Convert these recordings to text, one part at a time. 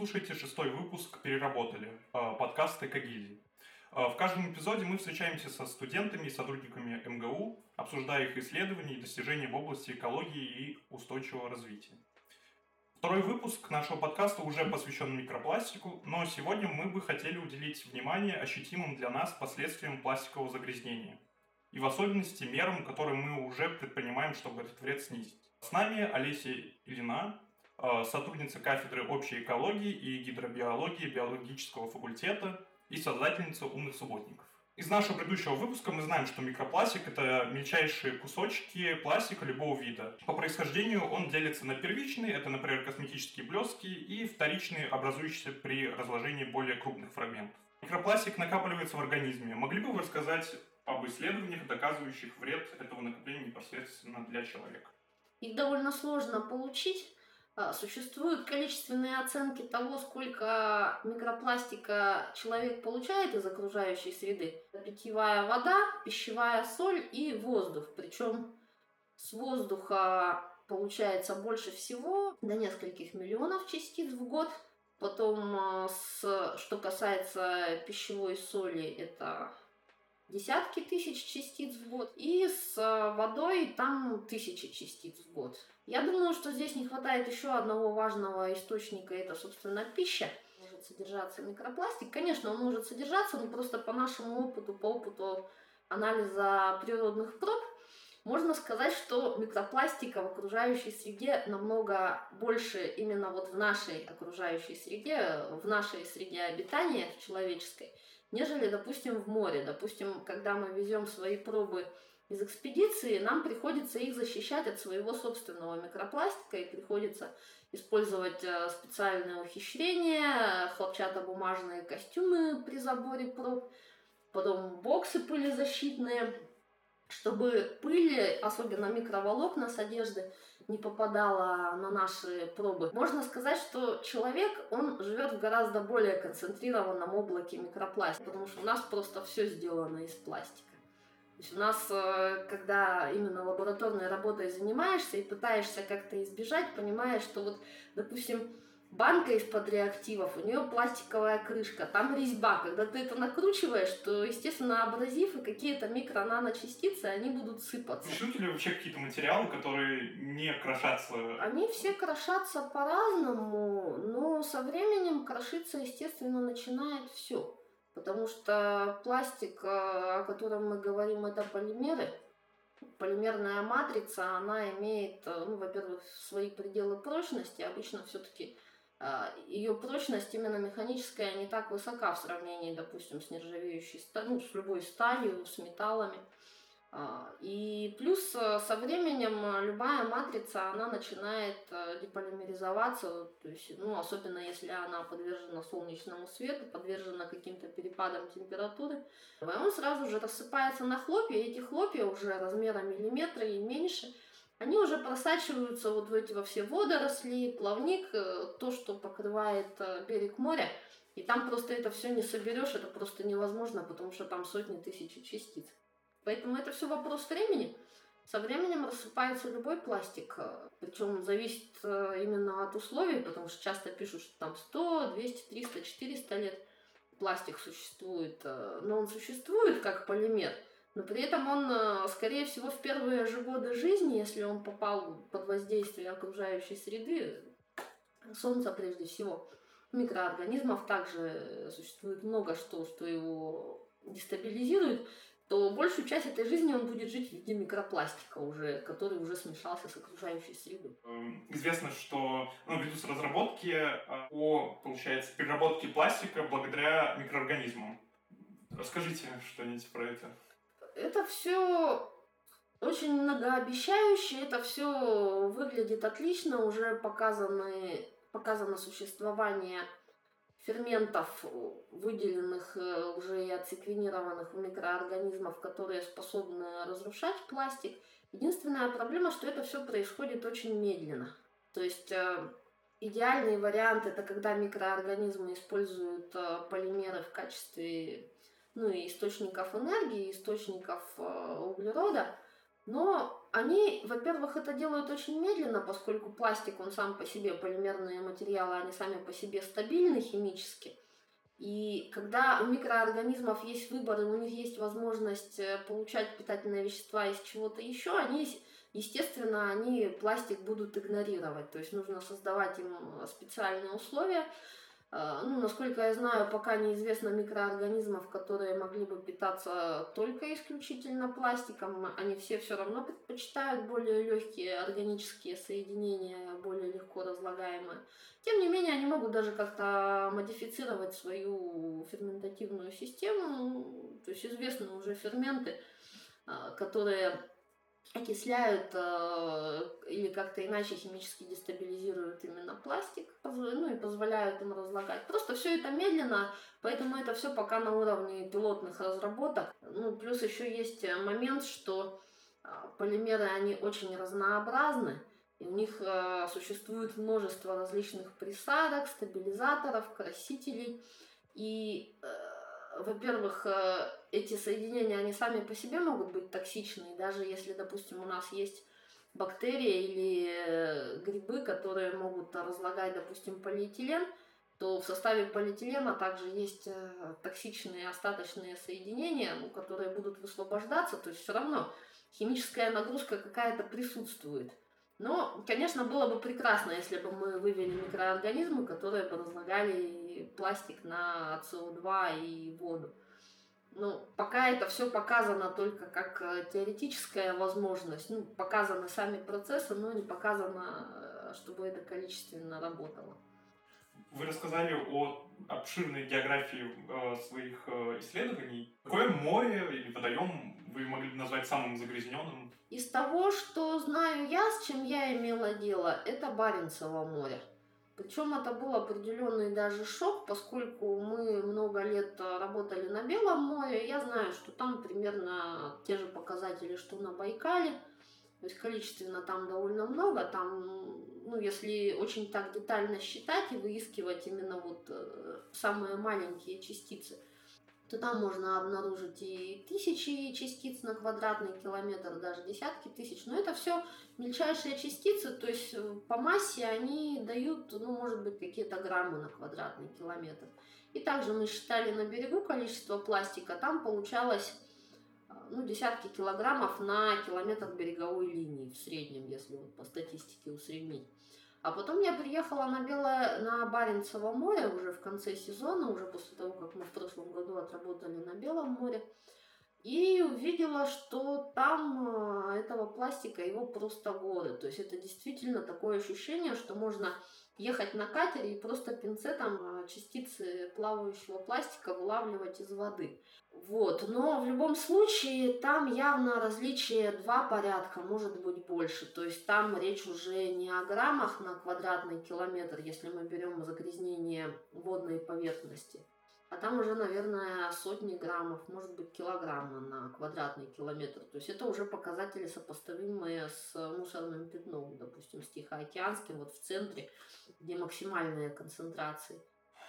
слушаете шестой выпуск «Переработали» э, подкаста «Экогильдии». Э, в каждом эпизоде мы встречаемся со студентами и сотрудниками МГУ, обсуждая их исследования и достижения в области экологии и устойчивого развития. Второй выпуск нашего подкаста уже посвящен микропластику, но сегодня мы бы хотели уделить внимание ощутимым для нас последствиям пластикового загрязнения и в особенности мерам, которые мы уже предпринимаем, чтобы этот вред снизить. С нами Олеся Ильина, сотрудница кафедры общей экологии и гидробиологии биологического факультета и создательница «Умных субботников». Из нашего предыдущего выпуска мы знаем, что микропластик – это мельчайшие кусочки пластика любого вида. По происхождению он делится на первичные, это, например, косметические блески, и вторичные, образующиеся при разложении более крупных фрагментов. Микропластик накапливается в организме. Могли бы вы рассказать об исследованиях, доказывающих вред этого накопления непосредственно для человека? Их довольно сложно получить, существуют количественные оценки того, сколько микропластика человек получает из окружающей среды. Питьевая вода, пищевая соль и воздух. Причем с воздуха получается больше всего, до нескольких миллионов частиц в год. Потом, а, что касается пищевой соли, это десятки тысяч частиц в год. И с а, водой там тысячи частиц в год. Я думаю, что здесь не хватает еще одного важного источника, это, собственно, пища. Может содержаться микропластик. Конечно, он может содержаться, но просто по нашему опыту, по опыту анализа природных проб, можно сказать, что микропластика в окружающей среде намного больше именно вот в нашей окружающей среде, в нашей среде обитания человеческой, нежели, допустим, в море. Допустим, когда мы везем свои пробы из экспедиции, нам приходится их защищать от своего собственного микропластика и приходится использовать э, специальные ухищрения, хлопчатобумажные костюмы при заборе проб, потом боксы пылезащитные, чтобы пыль, особенно микроволокна с одежды, не попадала на наши пробы. Можно сказать, что человек, он живет в гораздо более концентрированном облаке микропластика, потому что у нас просто все сделано из пластика. То есть у нас, э, когда именно лабораторной работой занимаешься и пытаешься как-то избежать, понимаешь, что вот, допустим, банка из-под реактивов, у нее пластиковая крышка, там резьба. Когда ты это накручиваешь, то, естественно, абразив и какие-то микро-наночастицы, они будут сыпаться. Существуют ли вообще какие-то материалы, которые не крошатся? Они все крошатся по-разному, но со временем крошиться, естественно, начинает все. Потому что пластик, э, о котором мы говорим, это полимеры. Полимерная матрица, она имеет, э, ну, во-первых, свои пределы прочности. Обычно все-таки ее прочность именно механическая не так высока в сравнении, допустим, с нержавеющей сталью, ну, с любой сталью, с металлами. А, и плюс э, со временем э, любая матрица, она начинает э, деполимеризоваться, то есть, ну, особенно если она подвержена солнечному свету, подвержена каким-то перепадам температуры, он сразу же рассыпается на хлопья, и эти хлопья уже размером миллиметра и меньше, они уже просачиваются вот в эти во все водоросли, плавник, то, что покрывает берег моря, и там просто это все не соберешь, это просто невозможно, потому что там сотни тысяч частиц. Поэтому это все вопрос времени. Со временем рассыпается любой пластик, причем зависит э, именно от условий, потому что часто пишут, что там 100, 200, 300, 400 лет пластик существует, э, но он существует как полимер, но при этом он, э, скорее всего, в первые же годы жизни, если он попал под воздействие окружающей среды, солнца прежде всего, микроорганизмов также существует много что, что его дестабилизирует, то большую часть этой жизни он будет жить в виде микропластика уже, который уже смешался с окружающей средой. Эм, известно, что ну, ведутся разработки э, о, получается, переработке пластика благодаря микроорганизмам. Расскажите что-нибудь про это. Это все очень многообещающе, это все выглядит отлично, уже показаны, показано существование ферментов, выделенных э, уже и отсеквенированных микроорганизмов, которые способны разрушать пластик. Единственная проблема, что это все происходит очень медленно. То есть э, идеальный вариант это когда микроорганизмы используют э, полимеры в качестве ну, источников энергии, источников углерода. Но они, во-первых, это делают очень медленно, поскольку пластик, он сам по себе, полимерные материалы, они сами по себе стабильны химически. И когда у микроорганизмов есть выбор, и у них есть возможность э, получать питательные вещества из чего-то еще, они, естественно, они пластик будут игнорировать. То есть нужно создавать им специальные условия, ну, насколько я знаю, пока неизвестно микроорганизмов, которые могли бы питаться только исключительно пластиком. Они все все равно предпочитают более легкие органические соединения, более легко разлагаемые. Тем не менее, они могут даже как-то модифицировать свою ферментативную систему. То есть известны уже ферменты, а, которые окисляют э, или как-то иначе химически дестабилизируют именно пластик, ну и позволяют им разлагать. Просто все это медленно, поэтому это все пока на уровне пилотных разработок. Ну, плюс еще есть момент, что э, полимеры, они очень разнообразны, и у них э, существует множество различных присадок, стабилизаторов, красителей. И э, во-первых, э, эти соединения, они сами по себе могут быть токсичны, даже если, допустим, у нас есть бактерии или э, грибы, которые могут разлагать, допустим, полиэтилен, то в составе полиэтилена также есть э, токсичные остаточные соединения, ну, которые будут высвобождаться, то есть все равно химическая нагрузка какая-то присутствует. Но, конечно, было бы прекрасно, если бы мы вывели микроорганизмы, которые бы разлагали пластик на СО2 и воду. Ну, пока это все показано только как э, теоретическая возможность. Ну, показаны сами процессы, но не показано, э, чтобы это количественно работало. Вы рассказали о обширной географии э, своих э, исследований. Какое море или водоем вы могли бы назвать самым загрязненным? Из того, что знаю я, с чем я имела дело, это Баренцево море. Причем это был определенный даже шок, поскольку мы много лет работали на Белом море. Я знаю, что там примерно те же показатели, что на Байкале. То есть количественно там довольно много. Там, ну, если очень так детально считать и выискивать именно вот э, самые маленькие частицы – то там можно обнаружить и тысячи частиц на квадратный километр, даже десятки тысяч. Но это все мельчайшие частицы, то есть э, по массе они дают, ну, может быть, какие-то граммы на квадратный километр. И также мы считали на берегу количество пластика, там получалось э, ну, десятки килограммов на километр береговой линии в среднем, если вот по статистике усреднить. А потом я приехала на Белое, на Баренцево море уже в конце сезона, уже после того, как мы в прошлом году отработали на Белом море. И увидела, что там э, этого пластика, его просто горы. То есть это действительно такое ощущение, что можно ехать на катере и просто пинцетом а, частицы плавающего пластика вылавливать из воды. Вот. Но в любом случае там явно различие два порядка, может быть больше. То есть там речь уже не о граммах на квадратный километр, если мы берем загрязнение водной поверхности, а там уже, наверное, сотни граммов, может быть, килограмма на квадратный километр. То есть это уже показатели сопоставимые с мусорным пятном, допустим, с Тихоокеанским, вот в центре, где максимальные концентрации.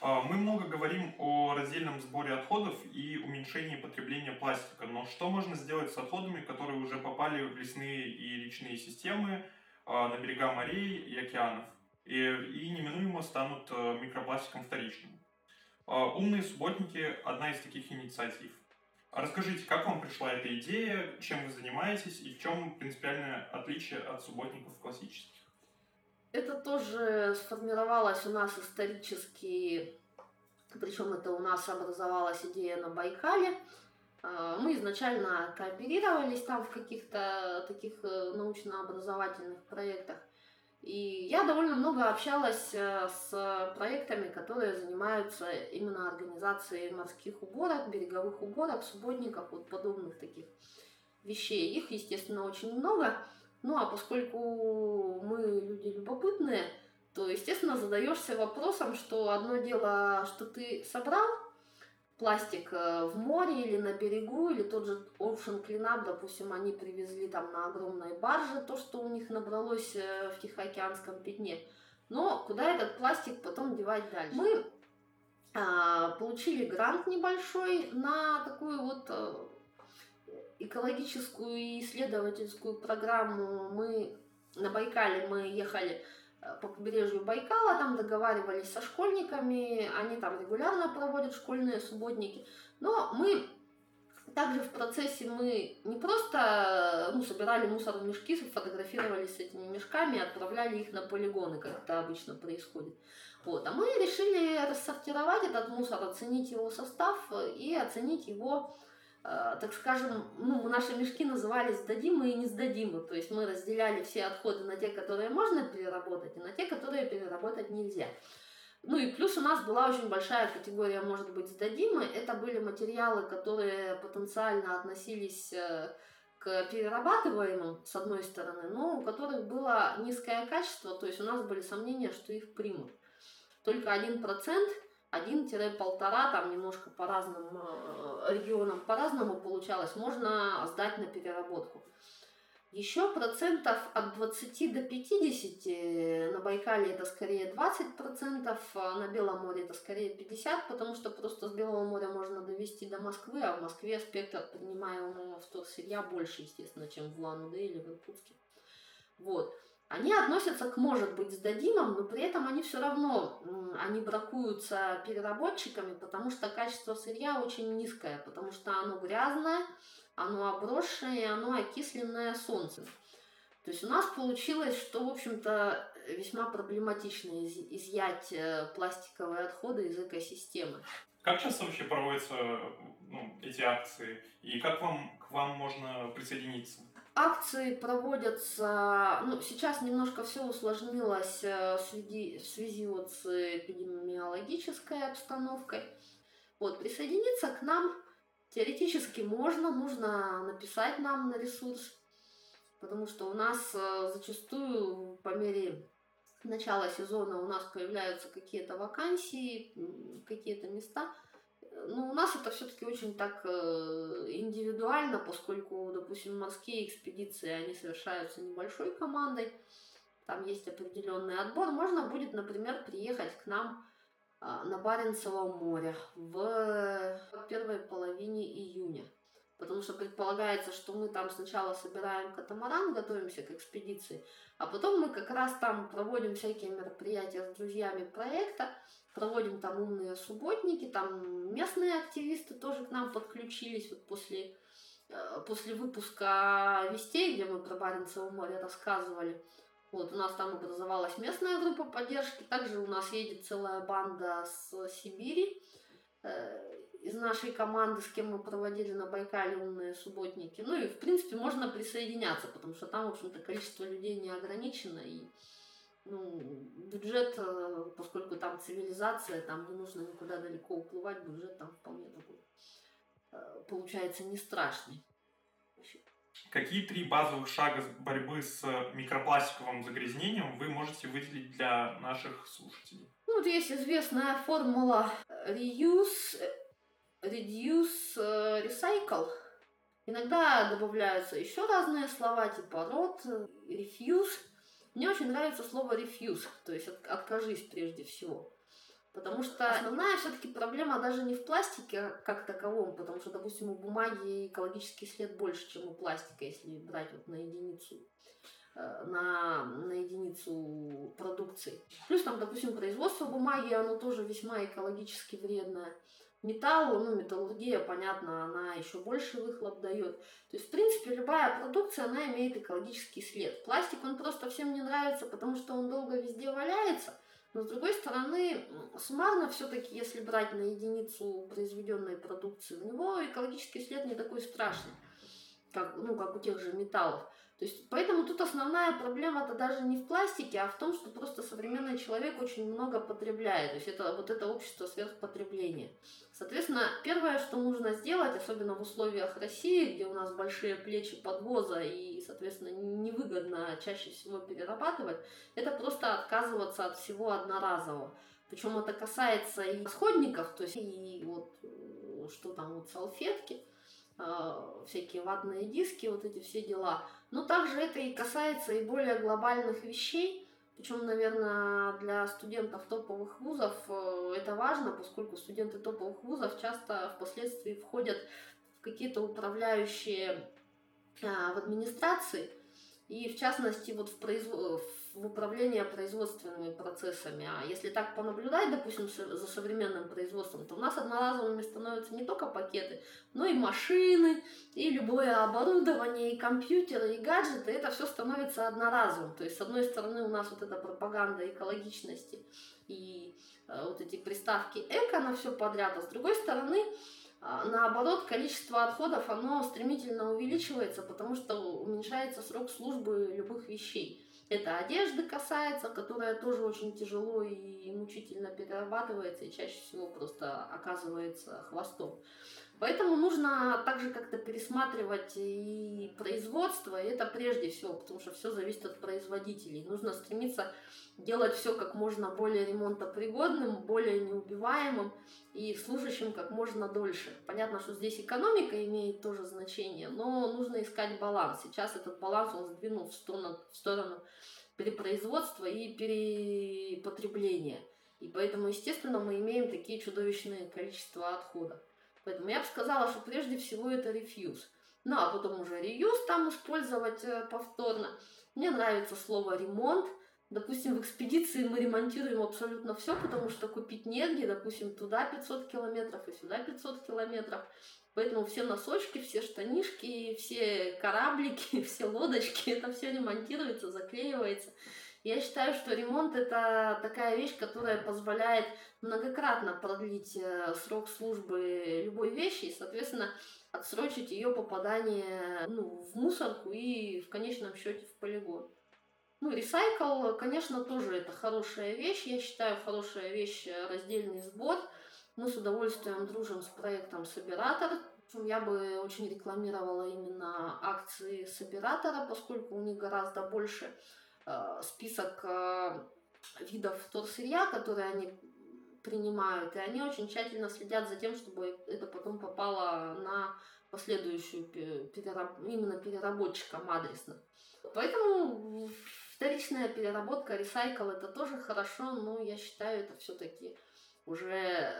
А, мы много говорим о раздельном сборе отходов и уменьшении потребления пластика, но что можно сделать с отходами, которые уже попали в лесные и речные системы, а, на берега морей и океанов, и, и неминуемо станут а, микропластиком вторичным? А, умные субботники – одна из таких инициатив. Расскажите, как вам пришла эта идея, чем вы занимаетесь и в чем принципиальное отличие от субботников классических? Это тоже сформировалось у нас исторически, причем это у нас образовалась идея на Байкале. А, мы изначально кооперировались там в каких-то таких э, научно-образовательных проектах. И я довольно много общалась э, с проектами, которые занимаются именно организацией морских уборок, береговых уборок, субботников, вот подобных таких вещей. Их, естественно, очень много. Ну а поскольку мы люди любопытные, то, естественно, задаешься вопросом, что одно дело, что ты собрал, пластик э, в море или на берегу, или тот же Ocean Cleanup, допустим, они привезли там на огромной барже то, что у них набралось э, в Тихоокеанском пятне. Но куда этот пластик потом девать дальше? Мы а, получили грант небольшой на такую вот э, экологическую и исследовательскую программу мы на Байкале мы ехали по побережью Байкала, там договаривались со школьниками, они там регулярно проводят школьные субботники. Но мы также в процессе мы не просто ну, собирали мусор в мешки, фотографировались с этими мешками отправляли их на полигоны, как это обычно происходит. Вот. А мы решили рассортировать этот мусор, оценить его состав и оценить его, э, так скажем, ну, наши мешки назывались сдадимы и не сдадимы. То есть мы разделяли все отходы на те, которые можно переработать, и на те, которые переработать нельзя. Ну и плюс у нас была очень большая категория, может быть, сдадимы. Это были материалы, которые потенциально относились э, к перерабатываемым, с одной стороны, но у которых было низкое качество, то есть у нас были сомнения, что их примут. Только один процент, 1-1,5, там немножко по разным э, регионам по-разному получалось, можно сдать на переработку. Еще процентов от 20 до 50, на Байкале это скорее 20 процентов, а на Белом море это скорее 50, потому что просто с Белого моря можно довести до Москвы, а в Москве спектр принимаемого вторсырья больше, естественно, чем в Улан-Удэ или в Иркутске. Вот. Они относятся к, может быть, сдадимым, но при этом они все равно, они бракуются переработчиками, потому что качество сырья очень низкое, потому что оно грязное, оно обросшее оно окисленное солнцем. То есть у нас получилось, что, в общем-то, весьма проблематично изъять э, пластиковые отходы из экосистемы. Как часто вообще проводятся ну, эти акции? И как вам, к вам можно присоединиться? Акции проводятся, ну, сейчас немножко все усложнилось э, в связи, в связи вот с эпидемиологической обстановкой. Вот, присоединиться к нам Теоретически можно, нужно написать нам на ресурс, потому что у нас э, зачастую по мере начала сезона у нас появляются какие-то вакансии, какие-то места. Но у нас это все-таки очень так э, индивидуально, поскольку, допустим, морские экспедиции, они совершаются небольшой командой, там есть определенный отбор. Можно будет, например, приехать к нам а, на Баренцевом море в первой половине июня. Потому что предполагается, что мы там сначала собираем катамаран, готовимся к экспедиции, а потом мы как раз там проводим всякие мероприятия с друзьями проекта, проводим там умные субботники, там местные активисты тоже к нам подключились вот после, э, после выпуска вестей, где мы про Баренцево море рассказывали. Вот, у нас там образовалась местная группа поддержки. Также у нас едет целая банда с Сибири. Э, из нашей команды, с кем мы проводили на Байкале умные субботники. Ну и, в принципе, можно присоединяться, потому что там, в общем-то, количество людей не ограничено. И ну, бюджет, э, поскольку там цивилизация, там не нужно никуда далеко уплывать, бюджет там вполне такой э, получается не страшный. Какие три базовых шага борьбы с микропластиковым загрязнением вы можете выделить для наших слушателей? Ну, вот есть известная формула reuse, reduce, recycle. Иногда добавляются еще разные слова, типа рот, refuse. Мне очень нравится слово refuse, то есть откажись прежде всего. Потому что основная все-таки проблема даже не в пластике как таковом, потому что, допустим, у бумаги экологический след больше, чем у пластика, если брать вот на единицу э, на, на единицу продукции. Плюс там, допустим, производство бумаги, оно тоже весьма экологически вредное. Металл, ну, металлургия, понятно, она еще больше выхлоп дает. То есть, в принципе, любая продукция, она имеет экологический след. Пластик, он просто всем не нравится, потому что он долго везде валяется – но с другой стороны, суммарно все-таки, если брать на единицу произведенной продукции, у него экологический след не такой страшный, как, ну, как у тех же металлов. То есть, поэтому тут основная проблема-то даже не в пластике, а в том, что просто современный человек очень много потребляет. То есть это вот это общество сверхпотребления. Соответственно, первое, что нужно сделать, особенно в условиях России, где у нас большие плечи подвоза и, соответственно, невыгодно чаще всего перерабатывать, это просто отказываться от всего одноразового. Причем это касается и расходников, то есть и вот э, что там вот салфетки, э, всякие ватные диски, вот эти все дела. Но также это и касается и более глобальных вещей, причем, наверное, для студентов топовых вузов э, это важно, поскольку студенты топовых вузов часто впоследствии входят в какие-то управляющие а, в администрации. И, в частности, вот в, производ... в управлении производственными процессами. А если так понаблюдать, допустим, за современным производством, то у нас одноразовыми становятся не только пакеты, но и машины, и любое оборудование, и компьютеры, и гаджеты. Это все становится одноразовым. То есть, с одной стороны, у нас вот эта пропаганда экологичности и э, вот эти приставки эко на все подряд, а с другой стороны, а, наоборот, количество отходов, оно стремительно увеличивается, потому что уменьшается срок службы любых вещей. Это одежды касается, которая тоже очень тяжело и мучительно перерабатывается и чаще всего просто оказывается хвостом. Поэтому нужно также как-то пересматривать и производство, и это прежде всего, потому что все зависит от производителей. Нужно стремиться делать все как можно более ремонтопригодным, более неубиваемым и служащим как можно дольше. Понятно, что здесь экономика имеет тоже значение, но нужно искать баланс. Сейчас этот баланс он сдвинул в сторону, в сторону перепроизводства и перепотребления. И поэтому, естественно, мы имеем такие чудовищные количества отходов. Поэтому я бы сказала, что прежде всего это рефьюз. Ну, а потом уже реюз там использовать э, повторно. Мне нравится слово ремонт. Допустим, в экспедиции мы ремонтируем абсолютно все, потому что купить негде, допустим, туда 500 километров и сюда 500 километров. Поэтому все носочки, все штанишки, все кораблики, все лодочки, это все ремонтируется, заклеивается. Я считаю, что ремонт это такая вещь, которая позволяет многократно продлить э, срок службы любой вещи и, соответственно, отсрочить ее попадание ну, в мусорку и в конечном счете в полигон. Ну, ресайкл, конечно, тоже это хорошая вещь. Я считаю, хорошая вещь э, раздельный сбор. Мы с удовольствием дружим с проектом Собиратор. Я бы очень рекламировала именно акции Собиратора, поскольку у них гораздо больше список э, видов вторсырья, которые они принимают, и они очень тщательно следят за тем, чтобы это потом попало на последующую перераб... именно переработчикам адресно. Поэтому вторичная переработка, ресайкл это тоже хорошо, но я считаю, это все-таки уже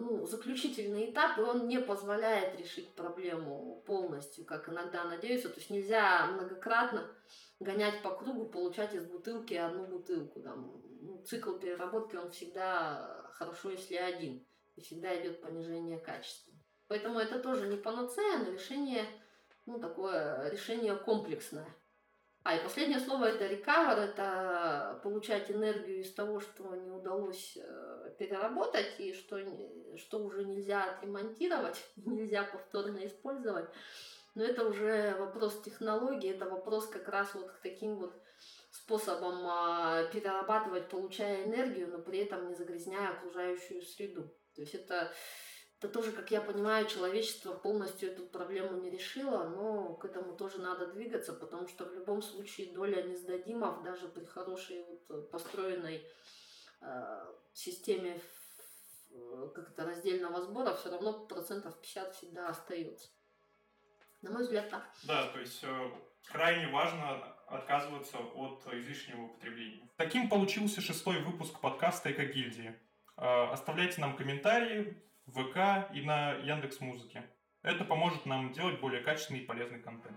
ну, заключительный этап, и он не позволяет решить проблему полностью, как иногда надеются. То есть нельзя многократно гонять по кругу, получать из бутылки одну бутылку. Там, ну, цикл переработки, он всегда хорошо, если один. И всегда идет понижение качества. Поэтому это тоже не панацея, но решение, ну, такое решение комплексное. А, и последнее слово это recover, это получать энергию из того, что не удалось э, переработать и что, что уже нельзя отремонтировать, нельзя повторно использовать. Но это уже вопрос технологии, это вопрос как раз вот к таким вот способом а, перерабатывать, получая энергию, но при этом не загрязняя окружающую среду. То есть это, это тоже, как я понимаю, человечество полностью эту проблему не решило, но к этому тоже надо двигаться, потому что в любом случае доля несдадимов даже при хорошей вот построенной э, системе как-то раздельного сбора все равно процентов 50 всегда остается. На мой взгляд, так. Да, то есть э, крайне важно отказываться от излишнего употребления. Таким получился шестой выпуск подкаста «Эко-гильдии». Э, оставляйте нам комментарии в ВК и на Яндекс Музыке. Это поможет нам делать более качественный и полезный контент.